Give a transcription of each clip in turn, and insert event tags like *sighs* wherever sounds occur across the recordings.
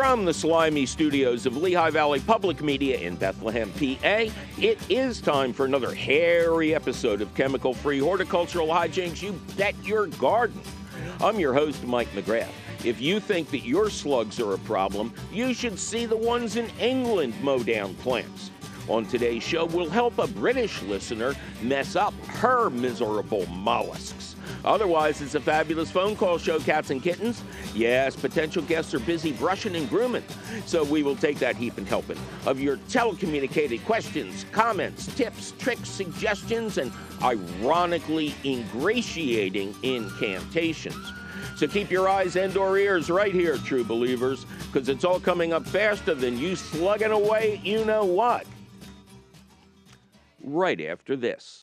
From the slimy studios of Lehigh Valley Public Media in Bethlehem, PA, it is time for another hairy episode of chemical free horticultural hijinks you bet your garden. I'm your host, Mike McGrath. If you think that your slugs are a problem, you should see the ones in England mow down plants. On today's show, we'll help a British listener mess up her miserable mollusks. Otherwise, it's a fabulous phone call show, cats and kittens. Yes, potential guests are busy brushing and grooming, so we will take that heap and helping of your telecommunicated questions, comments, tips, tricks, suggestions, and ironically ingratiating incantations. So keep your eyes and or ears right here, true believers, because it's all coming up faster than you slugging away you know what. Right after this.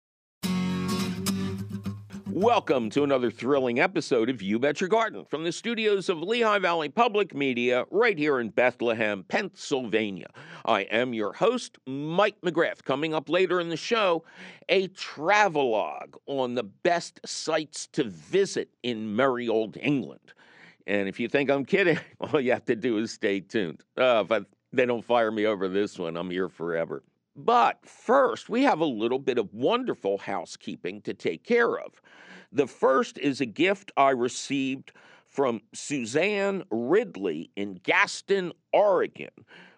Welcome to another thrilling episode of You Bet Your Garden from the studios of Lehigh Valley Public Media right here in Bethlehem, Pennsylvania. I am your host, Mike McGrath. Coming up later in the show, a travelogue on the best sites to visit in merry old England. And if you think I'm kidding, *laughs* all you have to do is stay tuned. Uh, I, they don't fire me over this one, I'm here forever. But first, we have a little bit of wonderful housekeeping to take care of. The first is a gift I received from Suzanne Ridley in Gaston, Oregon,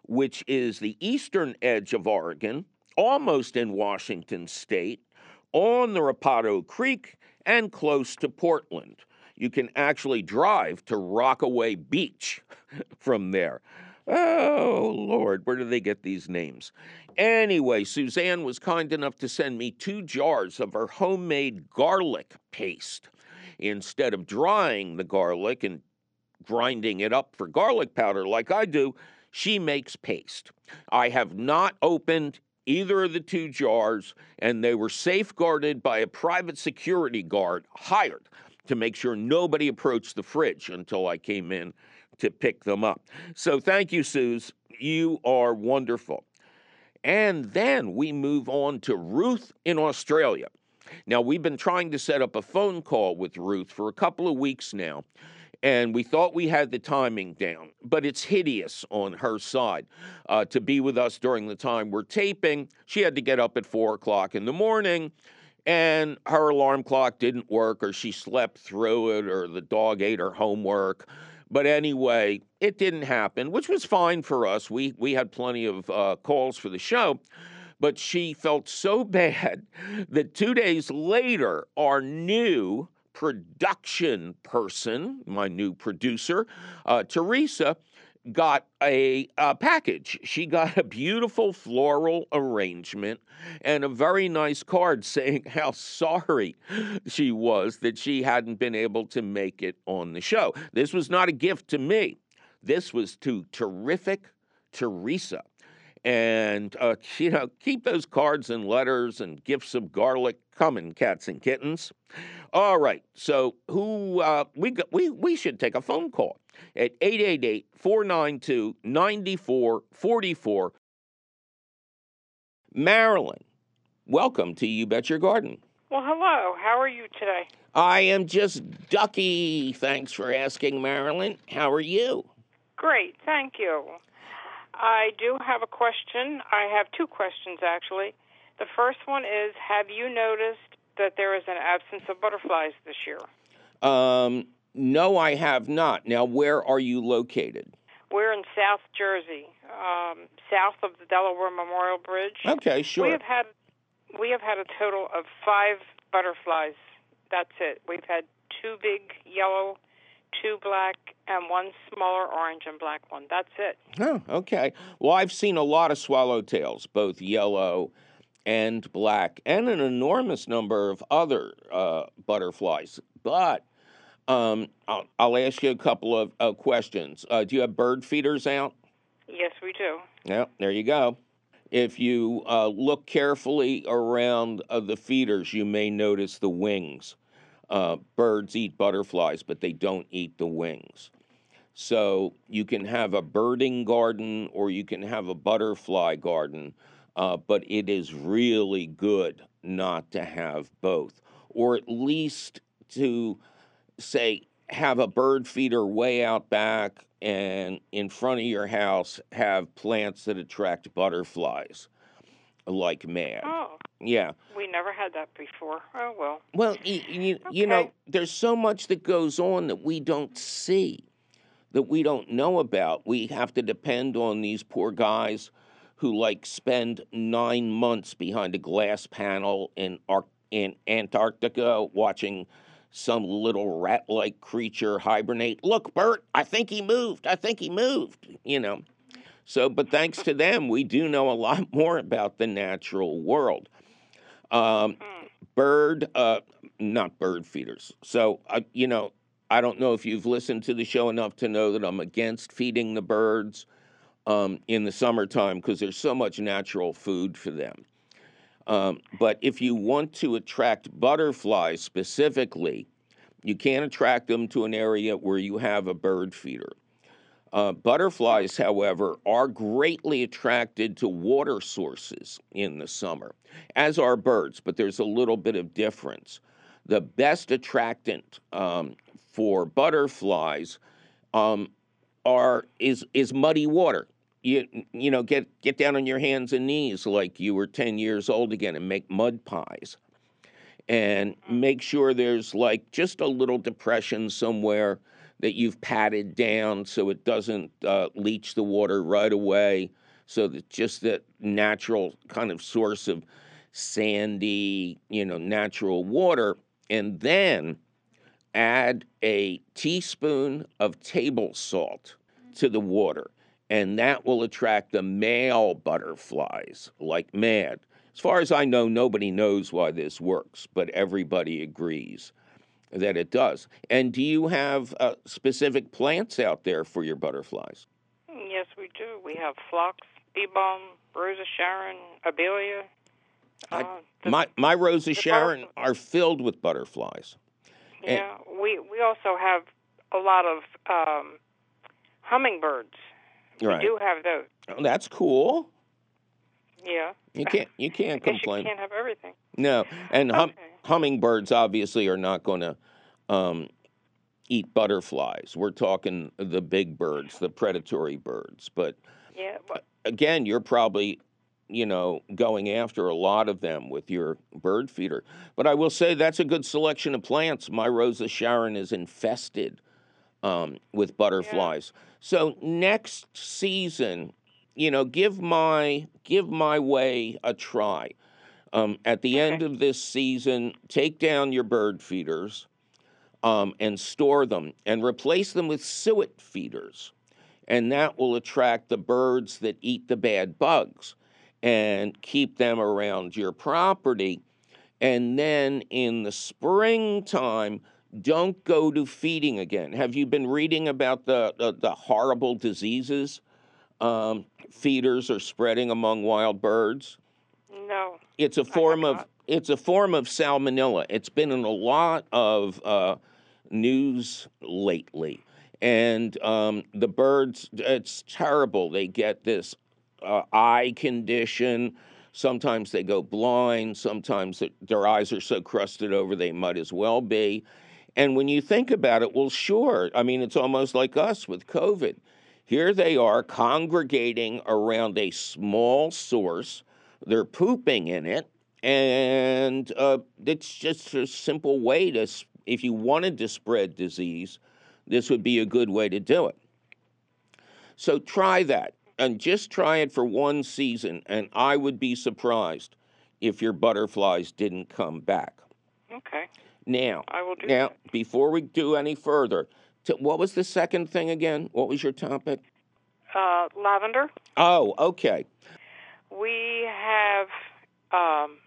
which is the eastern edge of Oregon, almost in Washington state, on the Rapato Creek, and close to Portland. You can actually drive to Rockaway Beach *laughs* from there. Oh, Lord, where do they get these names? Anyway, Suzanne was kind enough to send me two jars of her homemade garlic paste. Instead of drying the garlic and grinding it up for garlic powder like I do, she makes paste. I have not opened either of the two jars, and they were safeguarded by a private security guard hired to make sure nobody approached the fridge until I came in to pick them up. So thank you, Suze. You are wonderful. And then we move on to Ruth in Australia. Now, we've been trying to set up a phone call with Ruth for a couple of weeks now, and we thought we had the timing down, but it's hideous on her side uh, to be with us during the time we're taping. She had to get up at four o'clock in the morning, and her alarm clock didn't work, or she slept through it, or the dog ate her homework. But anyway, it didn't happen, which was fine for us. We we had plenty of uh, calls for the show, but she felt so *laughs* bad that two days later, our new production person, my new producer, uh, Teresa, got a, a, package. She got a beautiful floral arrangement and a very nice card *laughs* saying how sorry she was that she hadn't been able to make it on the show. This was not a gift to me, this was to terrific Teresa. And, uh, *laughs* you know, keep those cards and letters and gifts of garlic coming, cats and kittens. All right. So, who, uh, we, we, we should take a phone call at 888 492 9444. Marilyn, welcome to You Bet Your Garden. Well, hello. How are you today? I am just ducky. Thanks for asking, Marilyn. How are you? Great, thank you. I do have a question. I have two questions, actually. The first one is Have you noticed that there is an absence of butterflies this year? Um, no, I have not. Now, where are you located? We're in South Jersey, um, south of the Delaware Memorial Bridge. Okay, sure. We have had we have had a total of five butterflies. That's it. We've had two big yellow, two black, and one smaller orange and black one. That's it. Oh, okay. Well, I've seen a lot of swallowtails, both yellow and black, and an enormous number of other uh, butterflies. But um, I'll, I'll, ask you a couple of uh, questions. Uh, do you have bird feeders out? Yes, we do. Yeah, there you go. If you uh, look carefully around uh, the feeders, you may notice the wings. uh, birds eat butterflies, but they don't eat the wings. So you can have a birding garden or you can have a butterfly garden, uh, but it is really good not to have both, or at least to say have a bird feeder way out back and in front of your house have plants that attract butterflies like mad. Oh, Yeah. we never had that before. Oh well. Well, you, you, you know, there's so much that goes on that we don't see, that we don't know about. We have to depend on these poor guys who like spend nine months behind a glass panel in Ar- in Antarctica watching some little rat-like creature hibernate. Look, Bert, I think he moved. I think he moved. You know. So, but thanks to them, we do know a lot *laughs* more about the natural world. Um, bird, uh, not bird feeders. So, uh, you know, I don't know if you've listened to the show enough to know that I'm against feeding the birds um, in the summertime because there's so much natural food for them. Um, but if you want to attract butterflies specifically, you can't attract them to an area where you have a bird feeder. Uh, butterflies, however, are greatly attracted to water sources in the summer, as are birds, but there's a little bit of difference. The best attractant um, for butterflies um, are is is muddy water. You you know get get down on your hands and knees like you were ten years old again and make mud pies, and make sure there's like just a little depression somewhere that you've patted down so it doesn't uh, leach the water right away. So that just that natural kind of source of sandy, you know, natural water, and then add a teaspoon of table salt to the water, and that will attract the male butterflies like mad. As far as I know, nobody knows why this works, but everybody agrees that it does. And do you have uh, specific plants out there for your butterflies? Yes, we do. We have phlox, bee balm, Rosa Sharon, Abelia. I- Uh, the- My my Rosa Sharon are filled with butterflies. and- yeah, we we also have a lot of um, hummingbirds. Right. We do have those. Oh, that's cool. Yeah. You can't you can't *laughs* complain. you can't have everything. No, and hum, Okay. hummingbirds obviously are not going to um, eat butterflies. We're talking the big birds, the predatory birds. But Yeah, but again, you're probably, you know, going after a lot of them with your bird feeder. But I will say that's a good selection of plants. My Rosa Sharon is infested um, with butterflies. So next season, you know, give my give my way a try. Um, at the end of this season, take down your bird feeders um, and store them and replace them with suet feeders. And that will attract the birds that eat the bad bugs and keep them around your property. And then in the springtime, don't go to feeding again. Have you been reading about the, the, the horrible diseases um, feeders are spreading among wild birds? no. It's a form of it's a form of salmonella. It's been in a lot of uh, news lately, and um, the birds. It's terrible. They get this uh, eye condition. Sometimes they go blind. Sometimes it, their eyes are so crusted over they might as well be. And when you think about it, well, sure. I mean, it's almost like us with COVID. Here they are congregating around a small source. They're pooping in it. And uh, it's just a simple way to, if you wanted to spread disease, this would be a good way to do it. So try that and just try it for one season. And I would be surprised if your butterflies didn't come back. Okay. Now, I will do now, that. before we do any further, t- what was the second thing again? What was your topic? Uh, lavender. Oh, okay. We have um,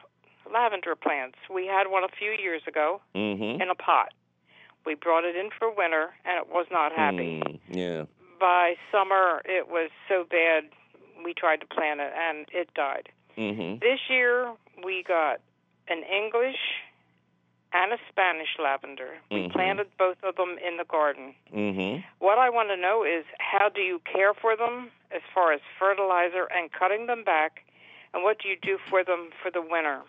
lavender plants. We had one a few years ago Mm-hmm. in a pot. We brought it in for winter, and it was not happy. Mm, yeah. By summer, it was so bad. We tried to plant it, and it died. Mm-hmm. This year, we got an English, and a Spanish lavender. We Mhm. planted both of them in the garden. Mm-hmm. What I want to know is how do you care for them as far as fertilizer and cutting them back, and what do you do for them for the winter?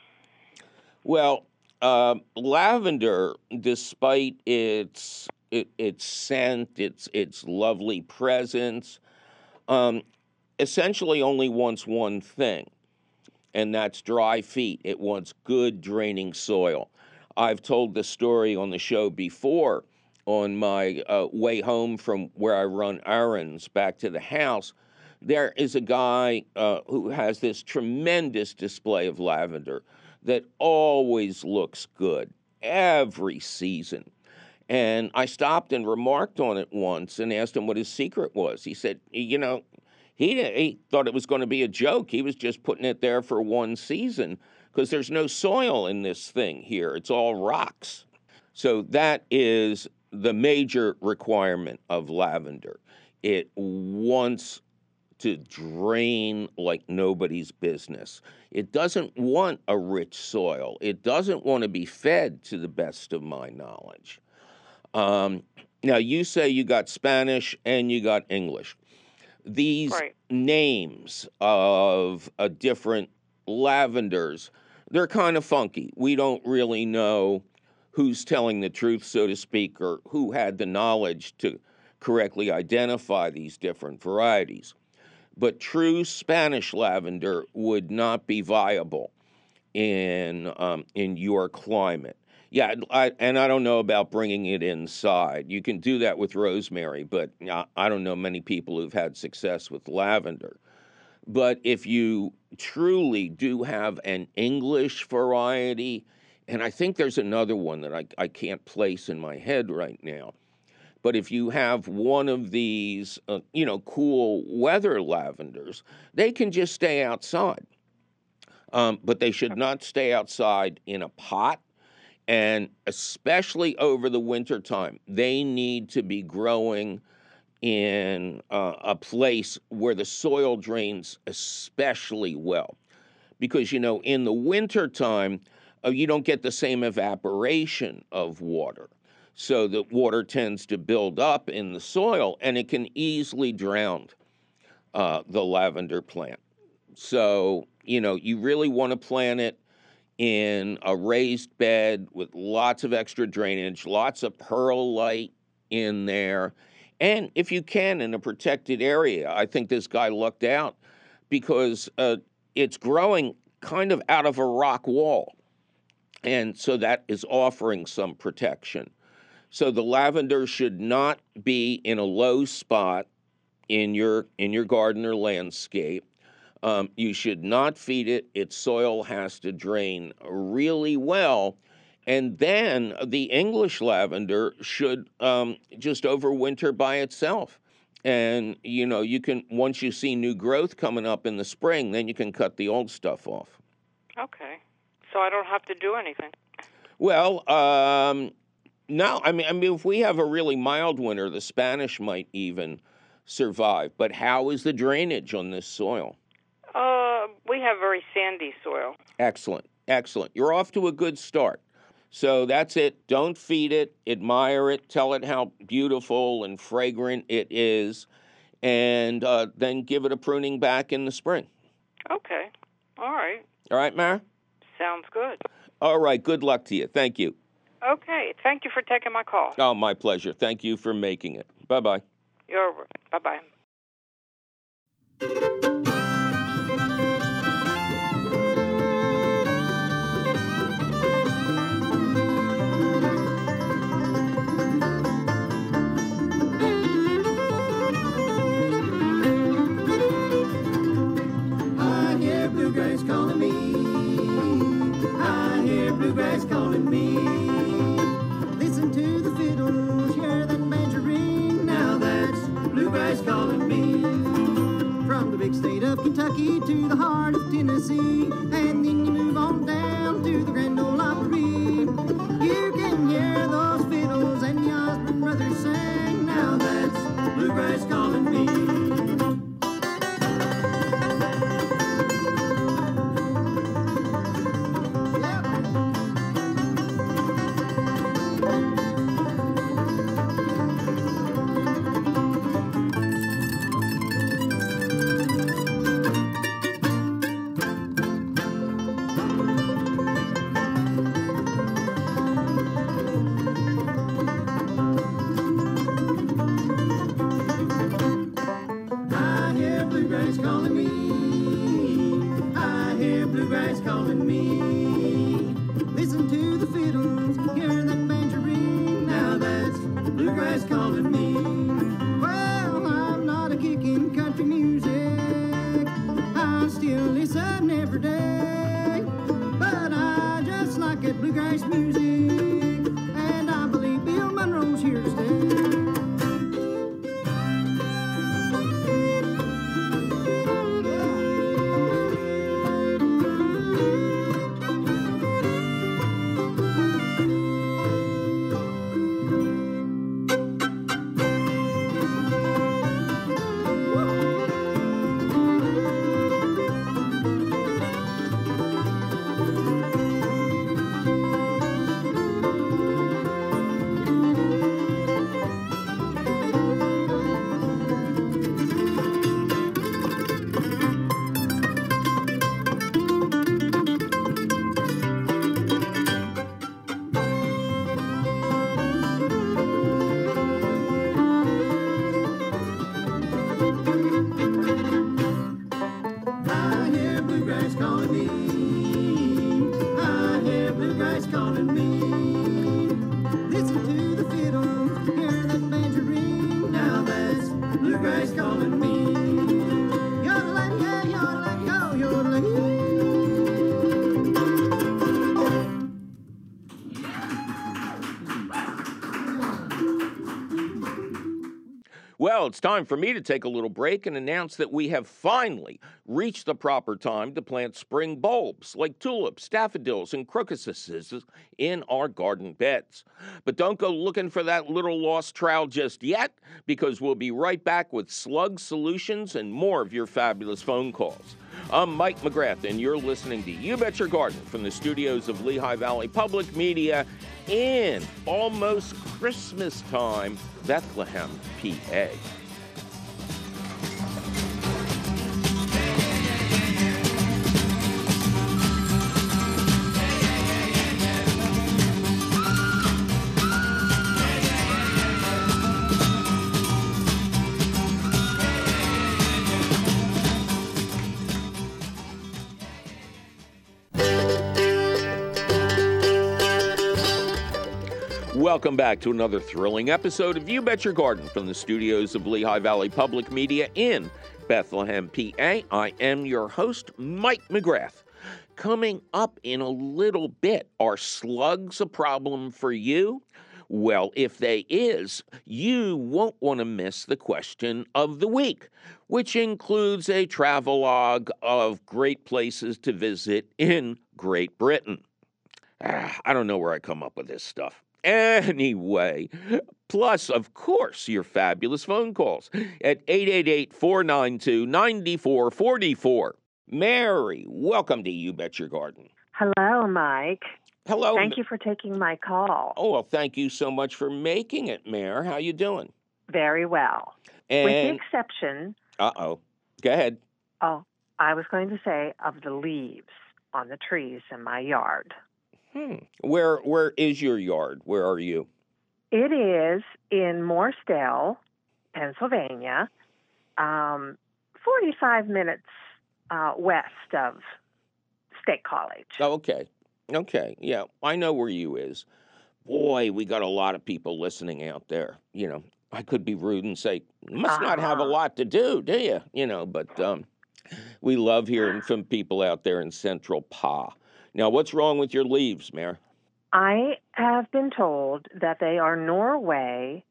Well, uh, lavender, despite its it, its scent, its its lovely presence, um, essentially only wants one thing, and that's dry feet. It wants good draining soil. I've told the story on the show before. On my uh, way home from where I run errands back to the house, there is a guy uh, who has this tremendous display of lavender that always looks good every season. And I stopped and remarked on it once and asked him what his secret was. He said, you know, he, he thought it was going to be a joke. He was just putting it there for one season because there's no soil in this thing here. It's all rocks. So that is the major requirement of lavender. It wants to drain like nobody's business. It doesn't want a rich soil. It doesn't want to be fed, to the best of my knowledge. Um, now, you say you got Spanish and you got English. These Right. names of uh, different lavenders, they're kind of funky. We don't really know who's telling the truth, so to speak, or who had the knowledge to correctly identify these different varieties. But true Spanish lavender would not be viable in um, in your climate. Yeah, I, and I don't know about bringing it inside. You can do that with rosemary, but I, I don't know many people who've had success with lavender. But if you truly do have an English variety, and I think there's another one that I, I can't place in my head right now. But if you have one of these, uh, you know, cool weather lavenders, they can just stay outside. Um, but they should not stay outside in a pot. And especially over the winter time, they need to be growing in uh, a place where the soil drains especially well. Because, you know, in the winter time, uh, you don't get the same evaporation of water. So the water tends to build up in the soil and it can easily drown uh, the lavender plant. So, you know, you really want to plant it in a raised bed with lots of extra drainage, lots of perlite in there. And if you can, in a protected area. I think this guy lucked out because uh, it's growing kind of out of a rock wall. And so that is offering some protection. So the lavender should not be in a low spot in your in your garden or landscape. Um, you should not feed it. Its soil has to drain really well. And then the English lavender should um, just overwinter by itself. And you know, you can once you see new growth coming up in the spring, then you can cut the old stuff off. Okay. So I don't have to do anything. Well, um, no, I mean, I mean, if we have a really mild winter, the Spanish might even survive. But how is the drainage on this soil? Uh, we have very sandy soil. Excellent, excellent. You're off to a good start. So that's it. Don't feed it. Admire it. Tell it how beautiful and fragrant it is, and uh, then give it a pruning back in the spring. Okay. All right. All right, Mara. Sounds good. All right. Good luck to you. Thank you. Okay. Thank you for taking my call. Oh, my pleasure. Thank you for making it. Bye bye. You're bye bye. Me. Listen to the fiddles, hear that banjo ring. Now that's bluegrass calling me. From the big state of Kentucky to the heart of Tennessee, and then you move on down to the Grand Ole Opry. You can hear those fiddles and the Osborne brothers sing. Now that's bluegrass calling me. Well, it's time for me to take a little break and announce that we have finally reached the proper time to plant spring bulbs like tulips, daffodils, and crocuses in our garden beds. But don't go looking for that little lost trowel just yet, because we'll be right back with slug solutions and more of your fabulous phone calls. I'm Mike McGrath, and you're listening to You Bet Your Garden from the studios of Lehigh Valley Public Media in almost Christmas time, Bethlehem, PA. Welcome back to another thrilling episode of You Bet Your Garden from the studios of Lehigh Valley Public Media in Bethlehem, PA. I am your host, Mike McGrath. Coming up in a little bit, are slugs a problem for you? Well, if they is, you won't want to miss the question of the week, which includes a travelogue of great places to visit in Great Britain. Ah, I don't know where I come up with this stuff. Anyway, plus, of course, your fabulous phone calls at 888 492 9444. Mary, welcome to You Bet Your Garden. Hello, Mike. Hello. Thank you for taking my call. Oh, well, thank you so much for making it, Mary. How you doing? Very well. With the exception, uh-oh. Go ahead. oh, I was going to say, of the leaves on the trees in my yard. Hmm. Where where is your yard? Where are you? It is in Morrisdale, Pennsylvania, um, 45 minutes uh, west of State College. Oh, okay. Okay. Yeah, I know where you is. Boy, we got a lot of people listening out there. You know, I could be rude and say, must not have a Uh-huh. lot to do, do you? You know, but um, we love hearing from people out there in Central Pa. Now, what's wrong with your leaves, Mary? I have been told that they are Norway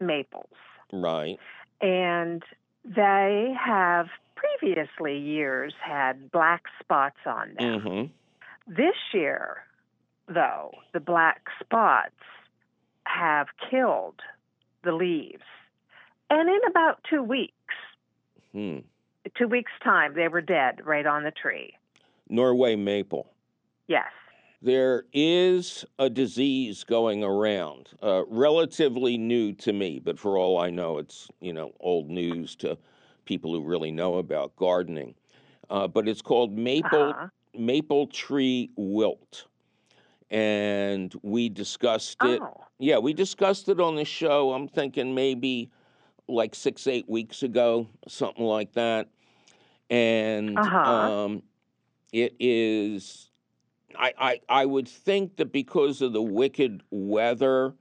maples. Right. and they have previously years had black spots on them. Mm-hmm. This year, though, the black spots have killed the leaves. And in about two weeks, Hmm. two weeks' time, they were dead right on the tree. Norway maple. Yes. There is a disease going around, uh, relatively new to me, but for all I know, it's you know old news to people who really know about gardening. Uh, but it's called maple Uh-huh. maple tree wilt, and we discussed it. Oh. Yeah, we discussed it on the show. I'm thinking maybe like six, eight weeks ago, something like that. And Uh-huh. um, it is. I, I I would think that because of the wicked weather,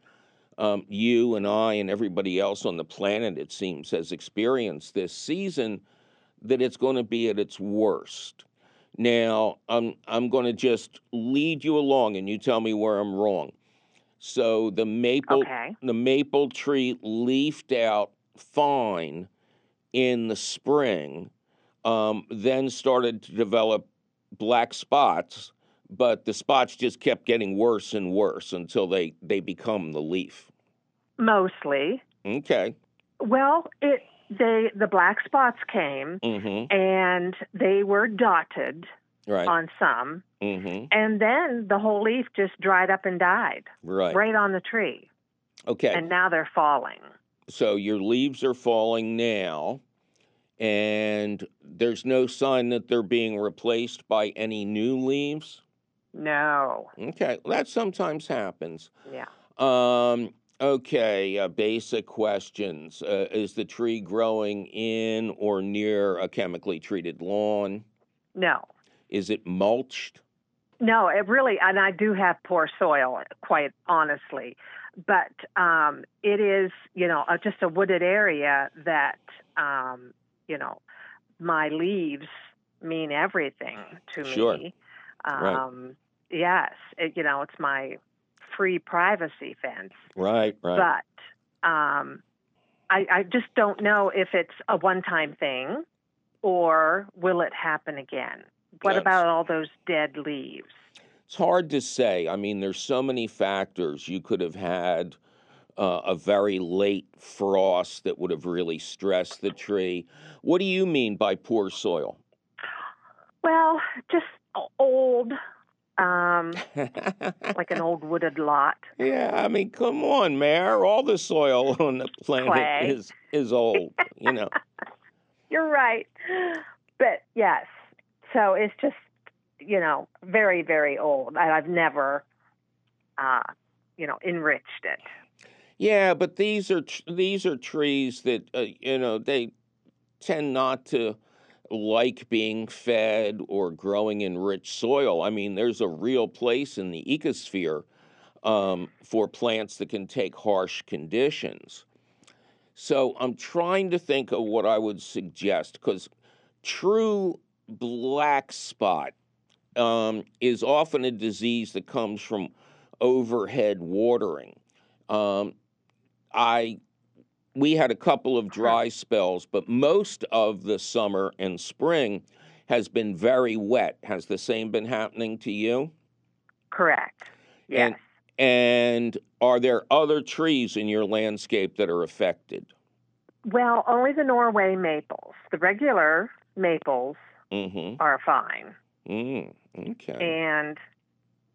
um, you and I and everybody else on the planet, it seems, has experienced this season, that it's going to be at its worst. Now, I'm I'm going to just lead you along, and you tell me where I'm wrong. So the maple Okay. the maple tree leafed out fine in the spring, um, then started to develop black spots, but the spots just kept getting worse and worse until they they become the leaf. Mostly. Okay. Well, it they the black spots came Mm-hmm. and they were dotted Right. on some, Mm-hmm. and then the whole leaf just dried up and died Right. right on the tree, Okay. and now they're falling. so your leaves are falling now, and there's no sign that they're being replaced by any new leaves. No, Okay, well, that sometimes happens. yeah, Um, okay, uh, basic questions. Uh, is the tree growing in or near a chemically treated lawn? no, Is it mulched? no. It really, and I do have poor soil, quite honestly, but um, it is, you know, uh, just a wooded area that, um, you know, my leaves mean everything to Sure. me. Right. Um, Yes, it, you know, it's my free privacy fence. Right, right. but um, I, I just don't know if it's a one-time thing or will it happen again. What That's- about all those dead leaves? It's hard to say. I mean, there's so many factors. You could have had uh, a very late frost that would have really stressed the tree. What do you mean by poor soil? Well, just old, um, *laughs* like an old wooded lot. Yeah, I mean, come on, Mary. All the soil *laughs* on the planet Clay. is is old. You know. *laughs* You're right, but yes. So it's just, you know, very, very old, and I've never, uh, you know, enriched it. Yeah, but these are tr- these are trees that uh, you know they tend not to like being fed or growing in rich soil. I mean, there's a real place in the ecosphere um, for plants that can take harsh conditions. So I'm trying to think of what I would suggest because true black spot um, is often a disease that comes from overhead watering. Um, I we had a couple of dry spells, but most of the summer and spring has been very wet. Has the same been happening to you? Correct. Yes. And and are there other trees in your landscape that are affected? Well, only the Norway maples. The regular maples Mm-hmm. are fine, Mm, okay. and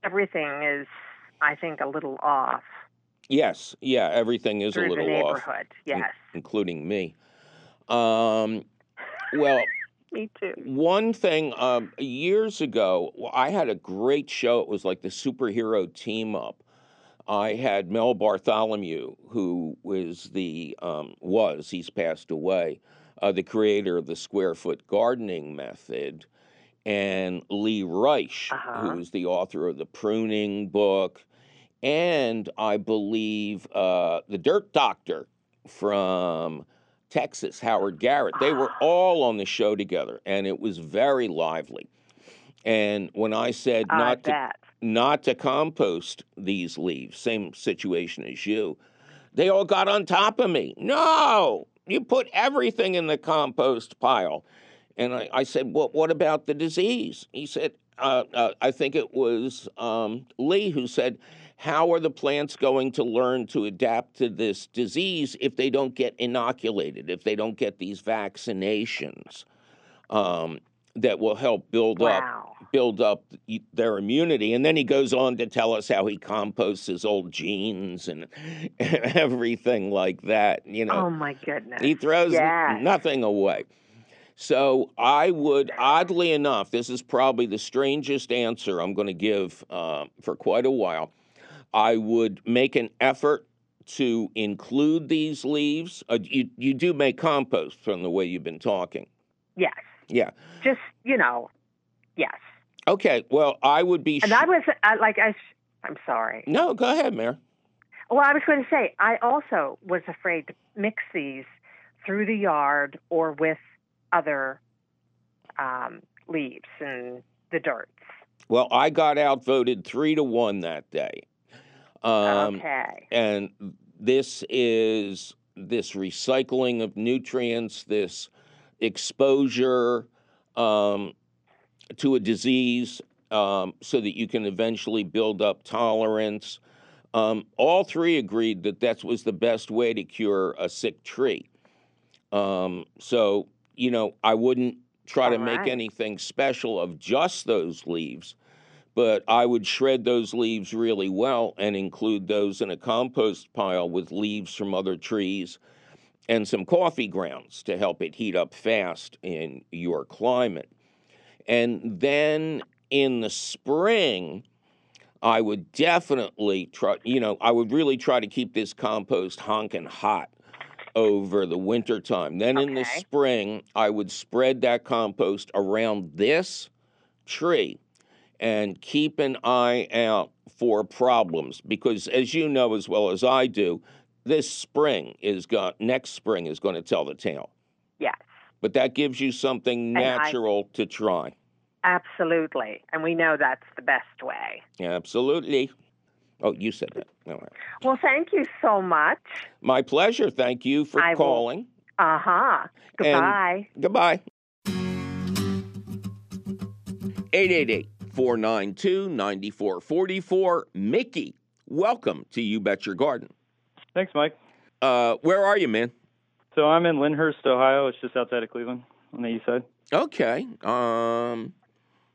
everything is, I think, a little off yes. Yeah. Everything is a little off. Yes, including me. Um, well, *laughs* me too. One thing, um, years ago, I had a great show. It was like the superhero team up. I had Mel Bartholomew, who was the um, was he's passed away, uh, the creator of the square foot gardening method, and Lee Reich, Uh-huh. who's the author of the pruning book, and I believe uh, the Dirt Doctor from Texas, Howard Garrett. They were all on the show together, and it was very lively. And when I said I not to not to compost these leaves, same situation as you, they all got on top of me. No, you put everything in the compost pile. And I, I said, well, what about the disease? He said, uh, uh, I think it was um, Lee who said, how are the plants going to learn to adapt to this disease if they don't get inoculated, if they don't get these vaccinations um, that will help build up build up their immunity. And then he goes on to tell us how he composts his old jeans and *laughs* everything like that. You know, Oh my goodness. he throws Yes. nothing away. So I would, oddly enough, this is probably the strangest answer I'm going to give uh, for quite a while. I would make an effort to include these leaves. Uh, you, you do make compost from the way you've been talking. Yes. Yeah. Just you know, yes. Okay. Well, I would be. And sh- I was I, like, I, I'm sorry. no, go ahead, Mary. Well, I was going to say, I also was afraid to mix these through the yard or with other um, leaves and the dirts. Well, I got outvoted three to one that day. Um, okay. and this is this recycling of nutrients, this exposure um, to a disease, um, so that you can eventually build up tolerance. Um, all three agreed that that was the best way to cure a sick tree. Um, so you know, I wouldn't try to All make anything special of just those leaves but I would shred those leaves really well and include those in a compost pile with leaves from other trees and some coffee grounds to help it heat up fast in your climate. And then in the spring, I would definitely try, you know, I would really try to keep this compost honking hot over the winter time. Then in the spring, I would spread that compost around this tree and keep an eye out for problems because as you know as well as I do, this spring is going next spring is going to tell the tale. Yes, But that gives you something And I- natural to try. absolutely. And we know that's the best way. Absolutely. Oh, you said that. All right. Well, thank you so much. My pleasure. Thank you for I calling. Uh huh. Goodbye. Goodbye. 888 492 9444. Mickey, welcome to You Bet Your Garden. Thanks, Mike. Uh, where are you, man? So I'm in Lyndhurst, Ohio. It's just outside of Cleveland on the east side. Okay. Um,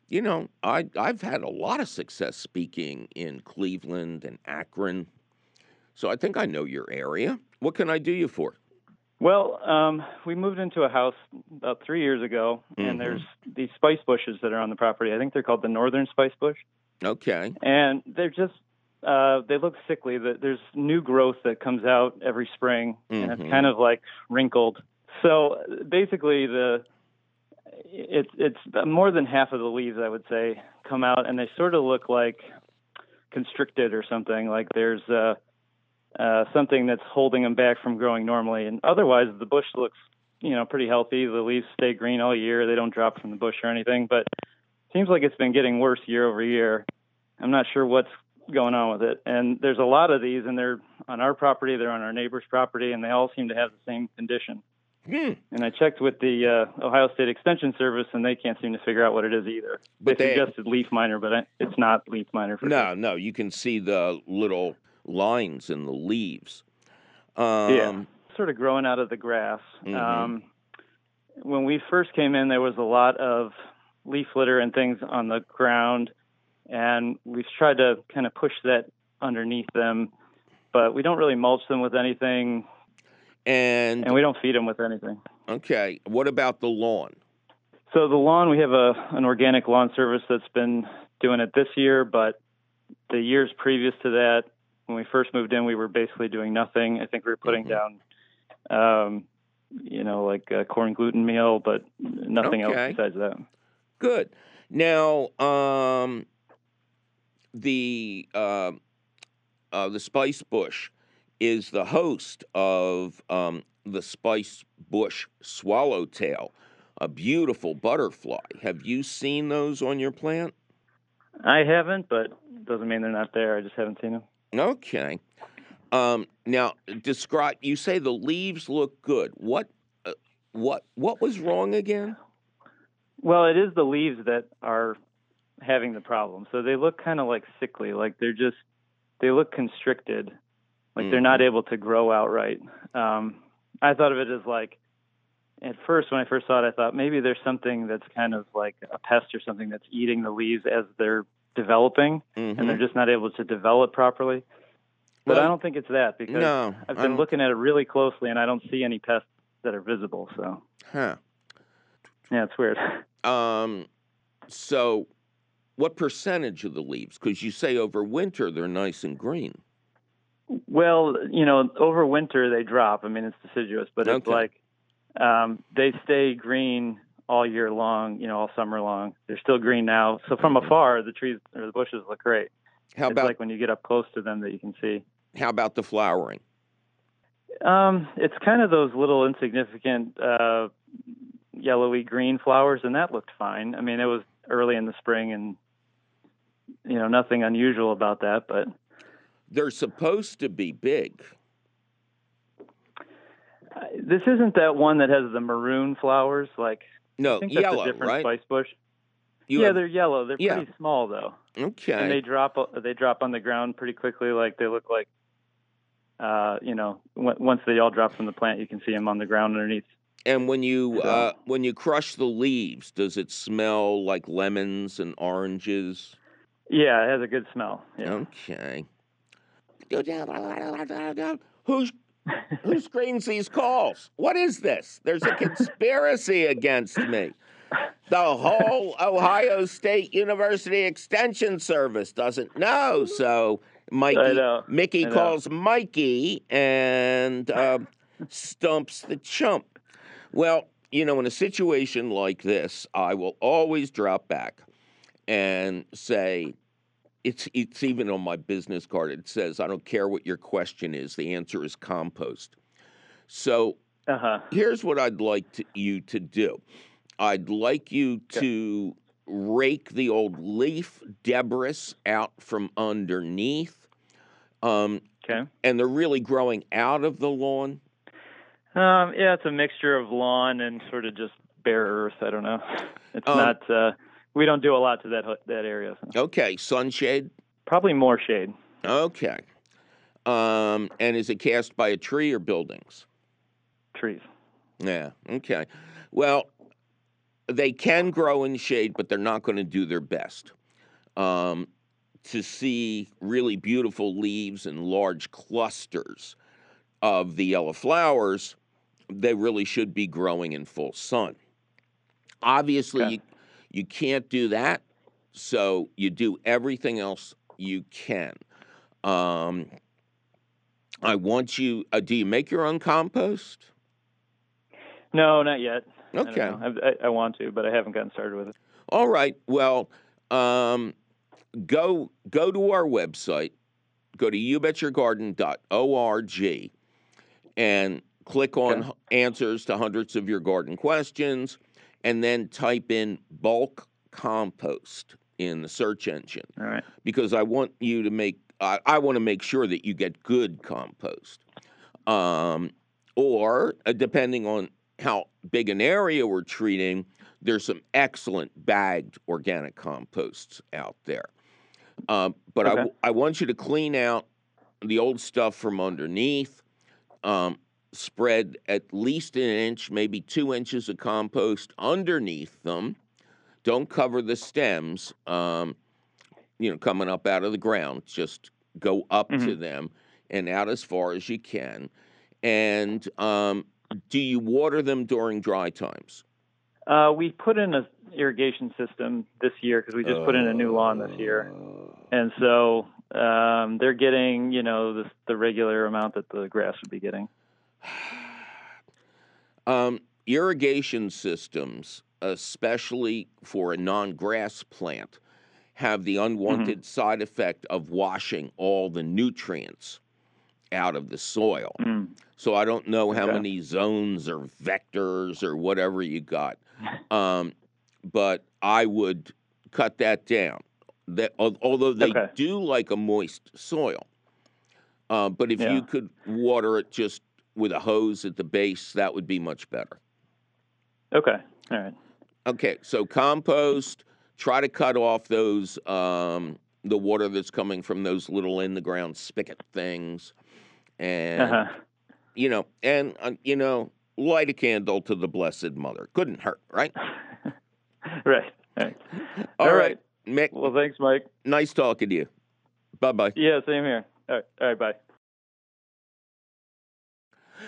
you know, I I've had a lot of success speaking in Cleveland and Akron, so I think I know your area. What can I do you for? Well, um, we moved into a house about three years ago, Mhm. and there's these spice bushes that are on the property. I think they're called the northern spice bush, Okay. and they're just uh, they look sickly. There's new growth that comes out every spring, and Mhm. it's kind of like wrinkled. So basically, the it's it's more than half of the leaves, I would say, come out, and they sort of look like constricted or something. Like there's uh, uh, something that's holding them back from growing normally. And otherwise, the bush looks, you know, pretty healthy. The leaves stay green all year. They don't drop from the bush or anything. But it seems like it's been getting worse year over year. I'm not sure what's going on with it. And there's a lot of these, and they're on our property, they're on our neighbor's property, and they all seem to have the same condition. Hmm. And I checked with the uh, Ohio State Extension Service, and they can't seem to figure out what it is either. But they they- suggested leaf miner, but I, it's not leaf miner. For No, no, you can see the little lines in the leaves. Um, Yeah. sort of growing out of the grass. Mhm. Um, when we first came in, there was a lot of leaf litter and things on the ground, and we've tried to kind of push that underneath them, but we don't really mulch them with anything, And, and we don't feed them with anything. okay, what about the lawn? So the lawn, we have a an organic lawn service that's been doing it this year, but the years previous to that, when we first moved in, we were basically doing nothing. I think we were putting Mhm. down, um, you know, like uh, corn gluten meal, but nothing Okay. else besides that. Good. Now, um, the uh, uh, the spice bush is the host of um, the spice bush swallowtail, a beautiful butterfly. Have you seen those on your plant? I haven't, but doesn't mean they're not there. I just haven't seen them. Okay. Um, now, describe. You say the leaves look good. What? Uh, what? What was wrong again? Well, it is the leaves that are having the problem. So they look kind of like sickly, like they're just they look constricted, like they're not able to grow outright. Um, I thought of it as like at first when I first saw it, I thought maybe there's something that's kind of like a pest or something that's eating the leaves as they're developing, Mhm. and they're just not able to develop properly. But Well, I don't think it's that because no, I've been looking at it really closely, and I don't see any pests that are visible. So Huh. yeah, it's weird. *laughs* Um, so, what percentage of the leaves? Because you say over winter they're nice and green. Well, you know, over winter they drop. I mean, it's deciduous, but it's like um, they stay green all year long, you know, all summer long. They're still green now. So from afar, the trees or the bushes look great. How it's about like when you get up close to them that you can see. how about the flowering? Um, it's kind of those little insignificant uh, yellowy green flowers, and that looked fine. I mean, it was early in the spring, and you know, nothing unusual about that. But They're supposed to be big. uh, this isn't that one that has the maroon flowers. Like No, that's yellow, different right? spice bush. You yeah, have- they're yellow. They're Yeah. pretty small though, Okay. and they drop they drop on the ground pretty quickly. Like they look like, uh, you know, w- once they all drop from the plant, you can see them on the ground underneath. And when you So- uh, when you crush the leaves, does it smell like lemons and oranges? Yeah, it has a good smell. Yeah. Okay. Who's who screens these calls? What is this? There's a conspiracy against me. The whole Ohio State University Extension Service doesn't know. So Mikey, know. Mickey calls Mikey and uh, stumps the chump. Well, you know, in a situation like this, I will always drop back and say, it's it's even on my business card. It says, "I don't care what your question is. The answer is compost." So Uh huh. here's what I'd like to, you to do. I'd like you to rake the old leaf debris out from underneath, um, Okay. and they're really growing out of the lawn. Um, yeah, it's a mixture of lawn and sort of just bare earth. I don't know. It's Um, not. Uh, we don't do a lot to that that area. so. Okay, sunshade. Probably more shade. Okay, um, and is it cast by a tree or buildings? Trees. Yeah. Okay. Well, they can grow in shade, but they're not going to do their best. Um, to see really beautiful leaves and large clusters of the yellow flowers, they really should be growing in full sun. Obviously, Okay. you, you can't do that, so you do everything else you can. Um, I want you. Uh, do you make your own compost? No, not yet. Okay. I, I, I want to, but I haven't gotten started with it. All right. Well, um, go go to our website. Go to youbetyourgarden.org and click on Okay. answers to hundreds of your garden questions, and then type in bulk compost in the search engine All right. because I want you to make. I, I want to make sure that you get good compost. Um, or uh, depending on how big an area we're treating, there's some excellent bagged organic composts out there. Um, but I Okay. w I, want you to clean out the old stuff from underneath. Um, spread at least an inch, maybe two inches of compost underneath them. Don't cover the stems. Um, you know, coming up out of the ground. Just go up to them and out as far as you can. And um, do you water them during dry times? Uh, we put in a irrigation system this year because we just put in a new lawn this year, and so um, they're getting you know the, the regular amount that the grass would be getting. *sighs* Um, irrigation systems, especially for a non-grass plant, have the unwanted side effect of washing all the nutrients out of the soil. Mm. So I don't know how Okay. many zones or vectors or whatever you got, *laughs* um, but I would cut that down. That although they Okay. do like a moist soil, uh, but if Yeah. you could water it just with a hose at the base, that would be much better. Okay. All right. Okay, so compost. Try to cut off those um, the water that's coming from those little in the ground spigot things, and Uh-huh. you know, and uh, you know, light a candle to the Blessed Mother. Couldn't hurt, right? *laughs* right. All right. All All right, right. Mick. Well, thanks, Mike. nice talking to you. Bye bye. Yeah, same here. All right. All right. Bye.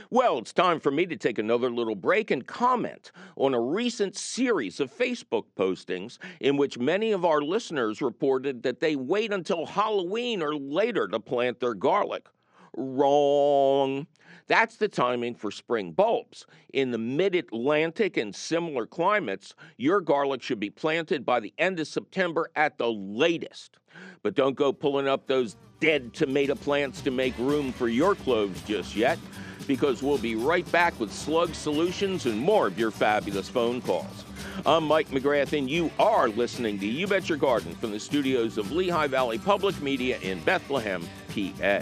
Well, it's time for me to take another little break and comment on a recent series of Facebook postings in which many of our listeners reported that they wait until Halloween or later to plant their garlic. Wrong. That's the timing for spring bulbs. In the mid Atlantic and similar climates, your garlic should be planted by the end of September at the latest. But don't go pulling up those dead tomato plants to make room for your cloves just yet, because we'll be right back with slug solutions and more of your fabulous phone calls. I'm Mike McGrath, and you are listening to You Bet Your Garden from the studios of Lehigh Valley Public Media in Bethlehem, PA.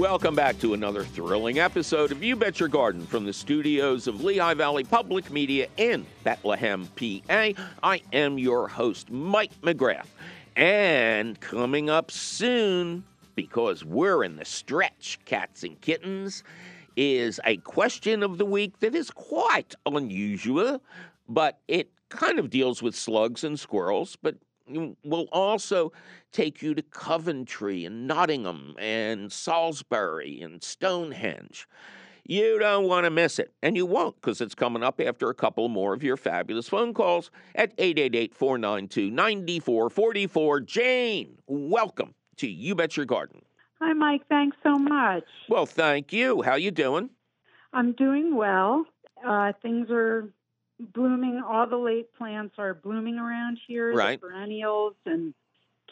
Welcome back to another thrilling episode of You Bet Your Garden from the studios of Lehigh Valley Public Media in Bethlehem, PA. I am your host, Mike McGrath. And coming up soon, because we're in the stretch, cats and kittens, is a question of the week that is quite unusual, but it kind of deals with slugs and squirrels, but will also take you to Coventry and Nottingham and Salisbury and Stonehenge. You don't want to miss it, and you won't because it's coming up after a couple more of your fabulous phone calls at 888 492 9444. Jane, welcome to You Bet Your Garden. Hi, Mike. Thanks so much. Well, thank you. How you doing? I'm doing well. Uh, things are blooming. All the late plants are blooming around here. Right. The perennials and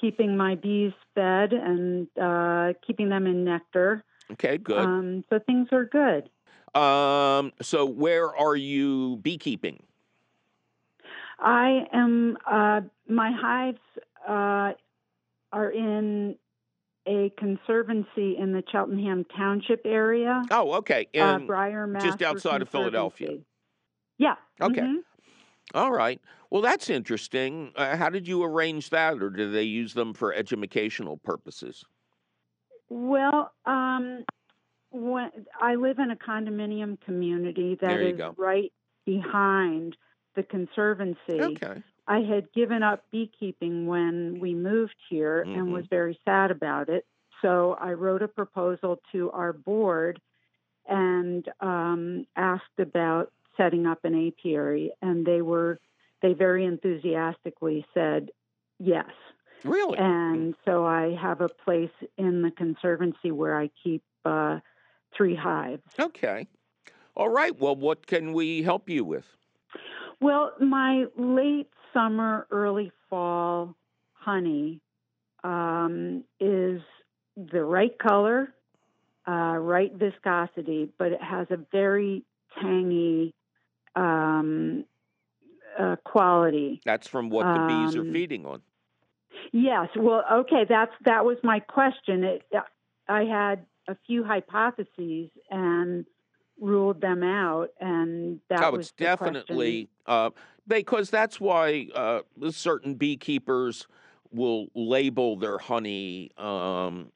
keeping my bees fed and uh, keeping them in nectar. Okay, good. Um, so things are good. Um, so where are you beekeeping? I am. Uh, my hives uh, are in a conservancy in the Cheltenham Township area. Oh, okay. uh, In, Briar just outside of Philadelphia. Yeah. Okay. mhm. all right. Well, that's interesting. Uh, how did you arrange that, or do they use them for educational purposes? Well, um, when I live in a condominium community that is go. right behind the conservancy. Okay. I had given up beekeeping when we moved here Mhm. and was very sad about it. So I wrote a proposal to our board and um, asked about setting up an apiary, and they were they very enthusiastically said yes. Really? And so I have a place in the conservancy where I keep uh, three hives. Okay. All right. Well, what can we help you with? Well, my late summer, early fall honey um, is the right color, uh, right viscosity, but it has a very tangy um, uh, quality. That's from what the bees are Um, feeding on. Yes. Well, okay. That's that was my question. It, I had a few hypotheses and ruled them out, and that oh, was definitely uh, because that's why uh, certain beekeepers will label their honey, um,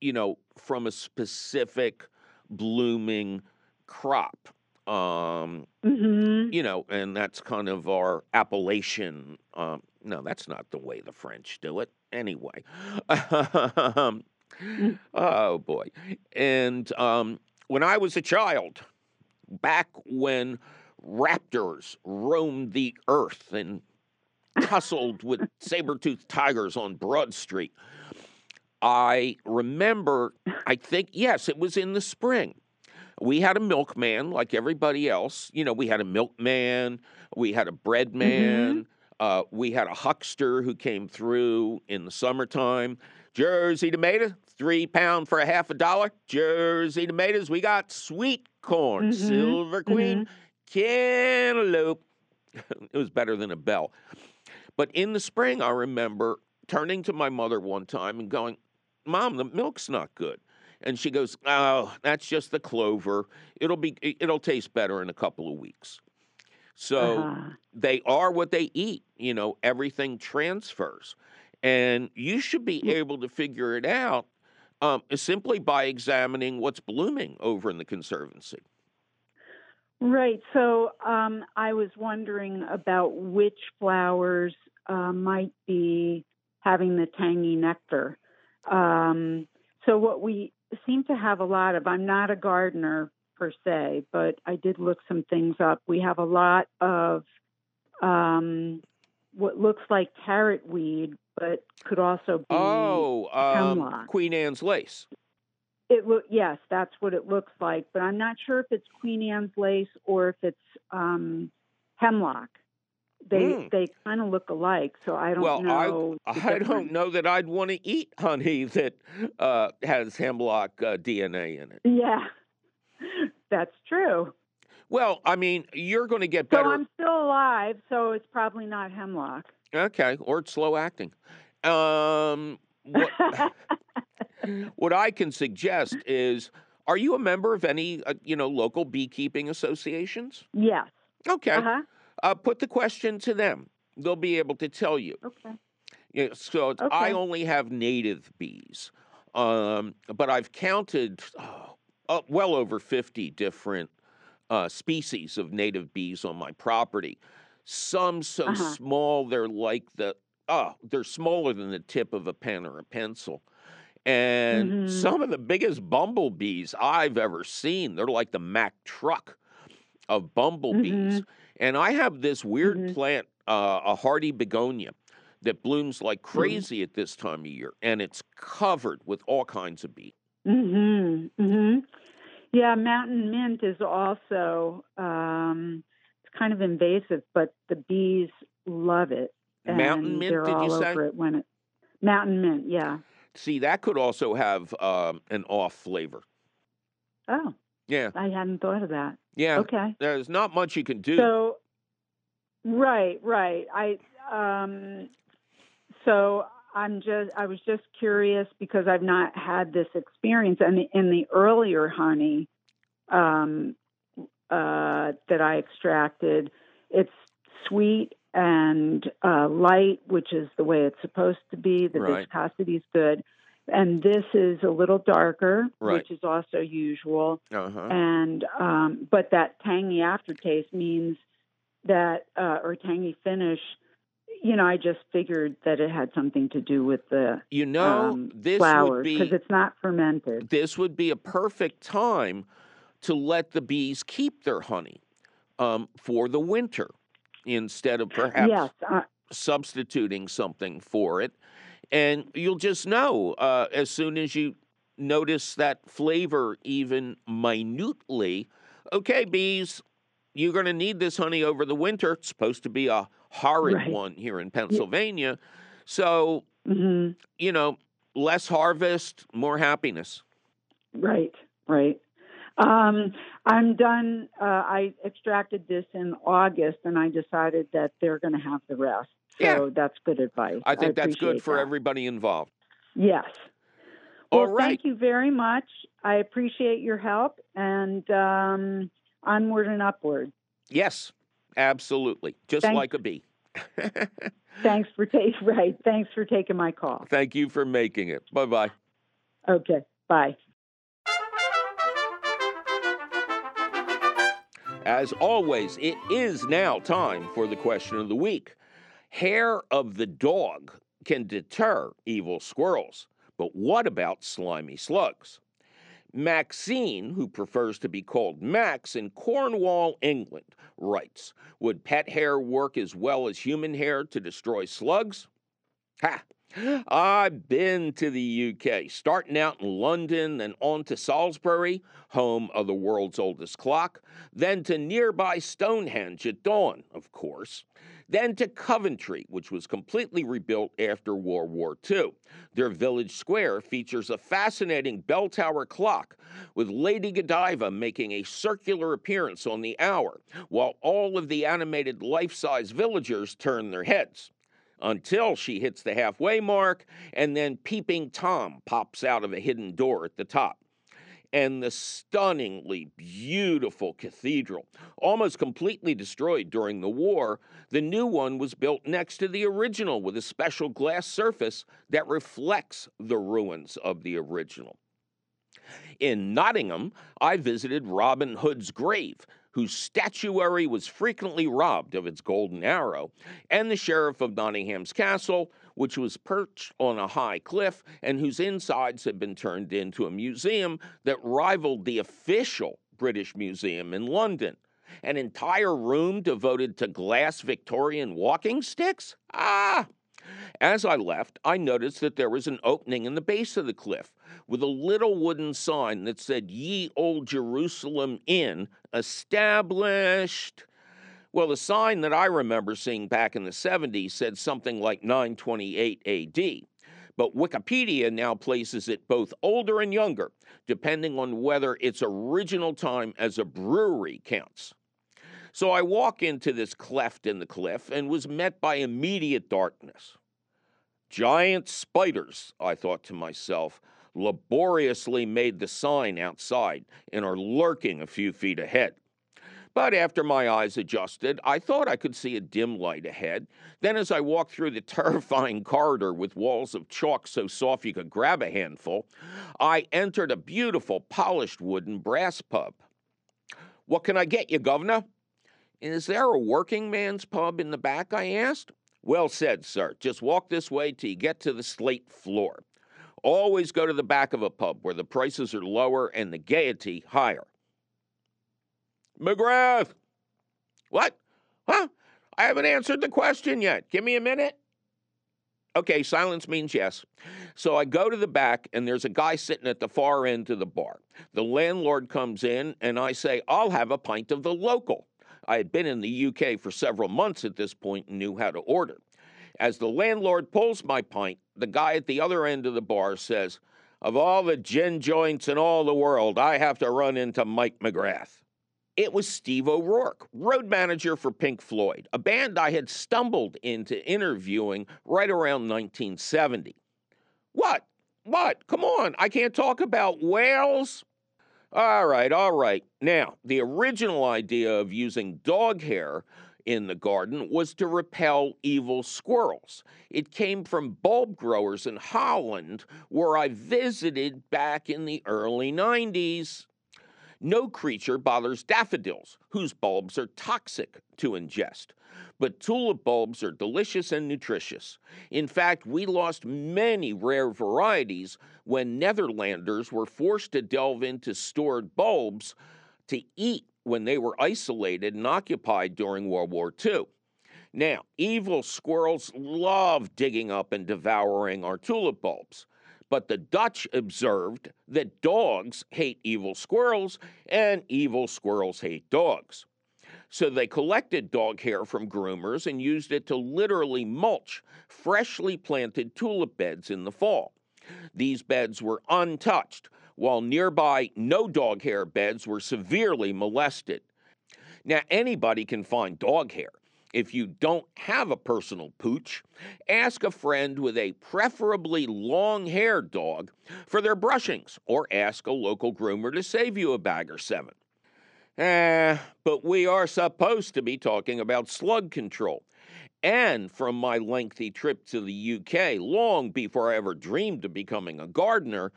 you know, from a specific blooming crop. Um, Mhm. you know, and that's kind of our appellation. Um, no, that's not the way the French do it. Anyway, *laughs* um, Mm. oh boy. And um, when I was a child, back when raptors roamed the earth and tussled with *laughs* saber-toothed tigers on Broad Street, I remember, I think, yes, it was in the spring. We had a milkman like everybody else. You know, we had a milkman, we had a bread man, Uh, we had a huckster who came through in the summertime. Jersey tomato, three pound for a half a dollar. Jersey tomatoes. We got sweet corn, Mhm, silver queen, cantaloupe. *laughs* it was better than a bell. But in the spring, I remember turning to my mother one time and going, "Mom, the milk's not good." And she goes, "Oh, that's just the clover. It'll be it'll taste better in a couple of weeks." So Uh-huh. they are what they eat. You know, everything transfers. And you should be able to figure it out um, simply by examining what's blooming over in the Conservancy. Right. So um, I was wondering about which flowers uh, might be having the tangy nectar. Um, so what we seem to have a lot of, I'm not a gardener per se, but I did look some things up. We have a lot of um, what looks like carrot weed, but could also be. Oh, um. Queen Anne's lace. It look yes, that's what it looks like, but I'm not sure if it's Queen Anne's lace or if it's um, hemlock. They Mm. they kind of look alike, so I don't Well, know. I, I don't know that I'd want to eat honey that uh, has hemlock uh, DNA in it. Yeah, that's true. Well, I mean, you're going to get better. So. I'm still alive, so it's probably not hemlock. Okay, or it's slow acting. Um, what, *laughs* what I can suggest is, are you a member of any, uh, you know, local beekeeping associations? yes. Okay, Uh huh. Uh, put the question to them. They'll be able to tell you. Okay. Yeah, so it's- I only have native bees, um, but I've counted oh, uh, well over 50 different uh, species of native bees on my property. Some so Uh-huh. small they're like the oh, they're smaller than the tip of a pen or a pencil. And Mhm. some of the biggest bumblebees I've ever seen, they're like the Mack truck of bumblebees. And I have this weird Mhm. plant, uh, a hardy begonia, that blooms like Mm-hmm. crazy at this time of year, and it's covered with all kinds of bees. Mm-hmm. Mm-hmm. Yeah, mountain mint is also um, it's kind of invasive, but the bees love it. Mountain and mint, they're did you all say? over it when it mountain mint. Yeah. See, that could also have um, an off flavor. Oh, Yeah, I hadn't thought of that. yeah. Okay. There's not much you can do. So, right, right. I um, so I'm just I was just curious because I've not had this experience, and in the earlier honey um, uh, that I extracted, it's sweet and uh, light, which is the way it's supposed to be. The Right. viscosity is good. And this is a little darker, Right. which is also usual uh-huh. and um, but that tangy aftertaste means that uh, or tangy finish. You know, I just figured that it had something to do with the You know, um, this flowers because it's not fermented. this would be a perfect time to let the bees keep their honey um, for the winter instead of perhaps yes, uh, substituting something for it. And you'll just know uh, as soon as you notice that flavor, even minutely. Okay, bees, you're going to need this honey over the winter. It's supposed to be a horrid Right. one here in Pennsylvania. So, hmm you know, less harvest, more happiness. right, right. Um, I'm done. Uh, I extracted this in August, and I decided that they're going to have the rest. So Yeah. that's good advice. I think that's good for that. everybody involved. Yes. All Well, right. thank you very much. I appreciate your help and um, onward and upward. Yes, absolutely. Just Thank- like a bee. *laughs* Thanks for taking right. Thanks for taking my call. Thank you for making it. Bye bye. Okay. Bye. As always, it is now time for the question of the week. Hair of the dog can deter evil squirrels, but what about slimy slugs? Maxine, who prefers to be called Max in Cornwall, England, writes Would pet hair work as well as human hair to destroy slugs? Ha! I've been to the UK, starting out in London, and on to Salisbury, home of the world's oldest clock, then to nearby Stonehenge at dawn, of course. Then to Coventry, which was completely rebuilt after World War II. Their village square features a fascinating bell tower clock, with Lady Godiva making a circular appearance on the hour, while all of the animated life size villagers turn their heads until she hits the halfway mark, and then Peeping Tom pops out of a hidden door at the top. And the stunningly beautiful cathedral, almost completely destroyed during the war, the new one was built next to the original with a special glass surface that reflects the ruins of the original. In Nottingham, I visited Robin Hood's grave, whose statuary was frequently robbed of its golden arrow, and the sheriff of Nottingham's castle, which was perched on a high cliff and whose insides had been turned into a museum that rivaled the official British Museum in London. An entire room devoted to glass Victorian walking sticks? Ah! As I left, I noticed that there was an opening in the base of the cliff with a little wooden sign that said, Ye Old Jerusalem Inn, established. Well, the sign that I remember seeing back in the 70s said something like 928 AD, but Wikipedia now places it both older and younger, depending on whether its original time as a brewery counts. So I walk into this cleft in the cliff and was met by immediate darkness. Giant spiders, I thought to myself, laboriously made the sign outside and are lurking a few feet ahead. But after my eyes adjusted, I thought I could see a dim light ahead. Then, as I walked through the *laughs* terrifying corridor with walls of chalk so soft you could grab a handful, I entered a beautiful polished wooden brass pub. What can I get you, Governor? Is there a working man's pub in the back? I asked. Well said, sir. Just walk this way till you get to the slate floor. Always go to the back of a pub where the prices are lower and the gaiety higher. McGrath! What? Huh? I haven't answered the question yet. Give me a minute. Okay, silence means yes. So I go to the back, and there's a guy sitting at the far end of the bar. The landlord comes in, and I say, I'll have a pint of the local. I had been in the UK for several months at this point and knew how to order. As the landlord pulls my pint, the guy at the other end of the bar says, Of all the gin joints in all the world, I have to run into Mike McGrath. It was Steve O'Rourke, road manager for Pink Floyd, a band I had stumbled into interviewing right around 1970. What? What? Come on, I can't talk about whales. All right, all right. Now, the original idea of using dog hair in the garden was to repel evil squirrels. It came from bulb growers in Holland, where I visited back in the early 90s. No creature bothers daffodils, whose bulbs are toxic to ingest. But tulip bulbs are delicious and nutritious. In fact, we lost many rare varieties when Netherlanders were forced to delve into stored bulbs to eat when they were isolated and occupied during World War II. Now, evil squirrels love digging up and devouring our tulip bulbs. But the Dutch observed that dogs hate evil squirrels and evil squirrels hate dogs. So they collected dog hair from groomers and used it to literally mulch freshly planted tulip beds in the fall. These beds were untouched, while nearby no dog hair beds were severely molested. Now, anybody can find dog hair. If you don't have a personal pooch, ask a friend with a preferably long haired dog for their brushings, or ask a local groomer to save you a bag or seven. Eh, but we are supposed to be talking about slug control. And from my lengthy trip to the UK, long before I ever dreamed of becoming a gardener,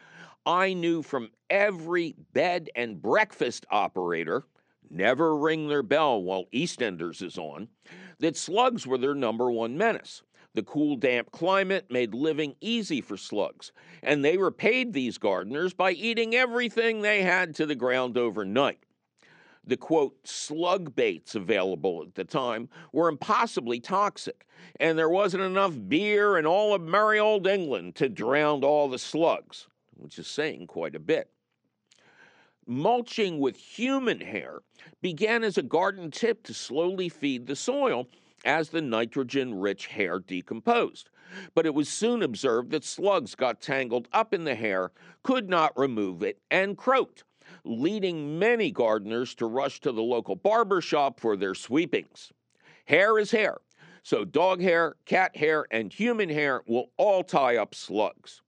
I knew from every bed and breakfast operator never ring their bell while EastEnders is on, that slugs were their number one menace. The cool, damp climate made living easy for slugs, and they repaid these gardeners by eating everything they had to the ground overnight. The quote, slug baits available at the time were impossibly toxic, and there wasn't enough beer in all of merry old England to drown all the slugs, which is saying quite a bit mulching with human hair began as a garden tip to slowly feed the soil as the nitrogen rich hair decomposed. But it was soon observed that slugs got tangled up in the hair, could not remove it, and croaked, leading many gardeners to rush to the local barber shop for their sweepings. Hair is hair, so dog hair, cat hair, and human hair will all tie up slugs.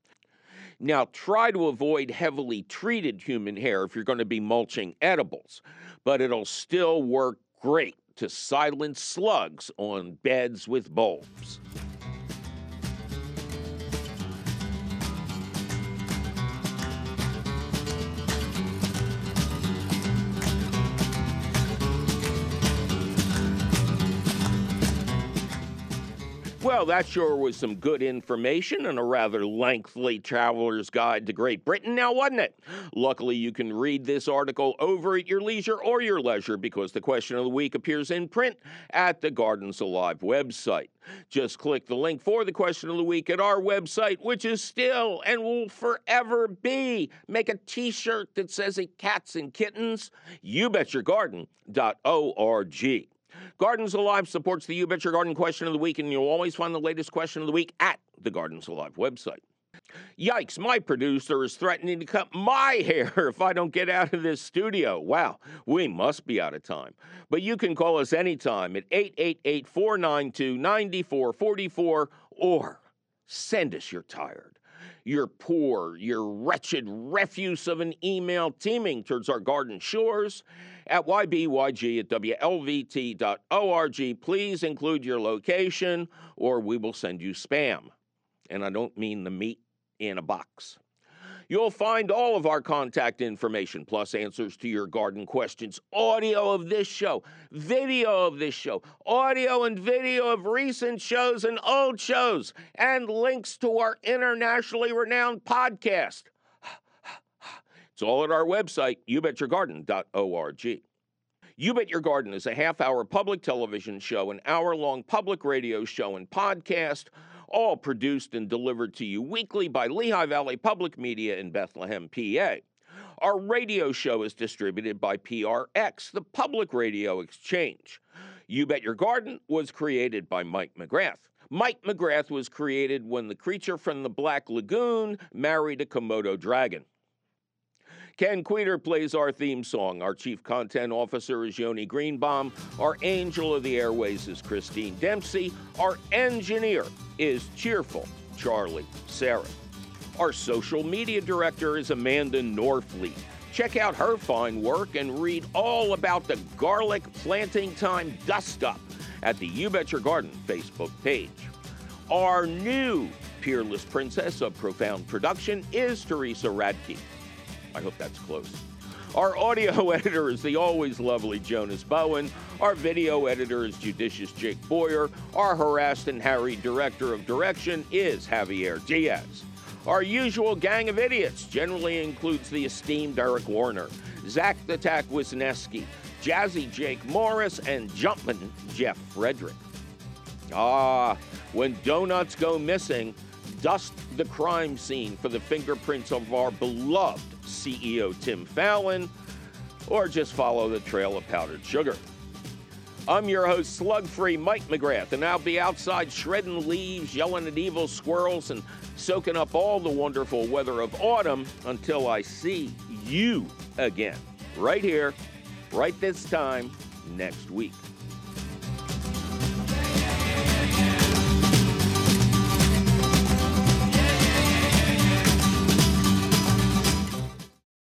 Now, try to avoid heavily treated human hair if you're going to be mulching edibles, but it'll still work great to silence slugs on beds with bulbs. Well, that sure was some good information and a rather lengthy traveler's guide to Great Britain now, wasn't it? Luckily, you can read this article over at your leisure or your leisure because the question of the week appears in print at the Gardens Alive website. Just click the link for the question of the week at our website, which is still and will forever be. Make a t shirt that says it cats and kittens. YouBetYourGarden.org. Gardens Alive supports the You Bet Your Garden question of the week, and you'll always find the latest question of the week at the Gardens Alive website. Yikes, my producer is threatening to cut my *laughs* hair if I don't get out of this studio. Wow, we must be out of time. But you can call us anytime at 888 492 9444 or send us your tired, your poor, your wretched refuse of an email teeming towards our garden shores at ybyg at wlvt.org. Please include your location or we will send you spam. And I don't mean the meat in a box. You'll find all of our contact information, plus answers to your garden questions, audio of this show, video of this show, audio and video of recent shows and old shows, and links to our internationally renowned podcast. It's all at our website, youbetyourgarden.org. You Bet Your Garden is a half hour public television show, an hour long public radio show, and podcast, all produced and delivered to you weekly by Lehigh Valley Public Media in Bethlehem, PA. Our radio show is distributed by PRX, the Public Radio Exchange. You Bet Your Garden was created by Mike McGrath. Mike McGrath was created when the creature from the Black Lagoon married a Komodo dragon. Ken Queter plays our theme song. Our chief content officer is Yoni Greenbaum. Our angel of the airways is Christine Dempsey. Our engineer is cheerful Charlie Sarah. Our social media director is Amanda Norfleet. Check out her fine work and read all about the garlic planting time dust up at the You Bet Your Garden Facebook page. Our new peerless princess of profound production is Teresa Radke. I hope that's close. Our audio *laughs* editor is the always lovely Jonas Bowen. Our video editor is judicious Jake Boyer. Our harassed and harried director of direction is Javier Diaz. Our usual gang of idiots generally includes the esteemed Eric Warner, Zach the Tack Wisniewski, Jazzy Jake Morris, and Jumpman Jeff Frederick. Ah, when donuts go missing, dust the crime scene for the fingerprints of our beloved CEO Tim Fallon, or just follow the trail of powdered sugar. I'm your host, slug free Mike McGrath, and I'll be outside shredding leaves, yelling at evil squirrels, and soaking up all the wonderful weather of autumn until I see you again, right here, right this time next week.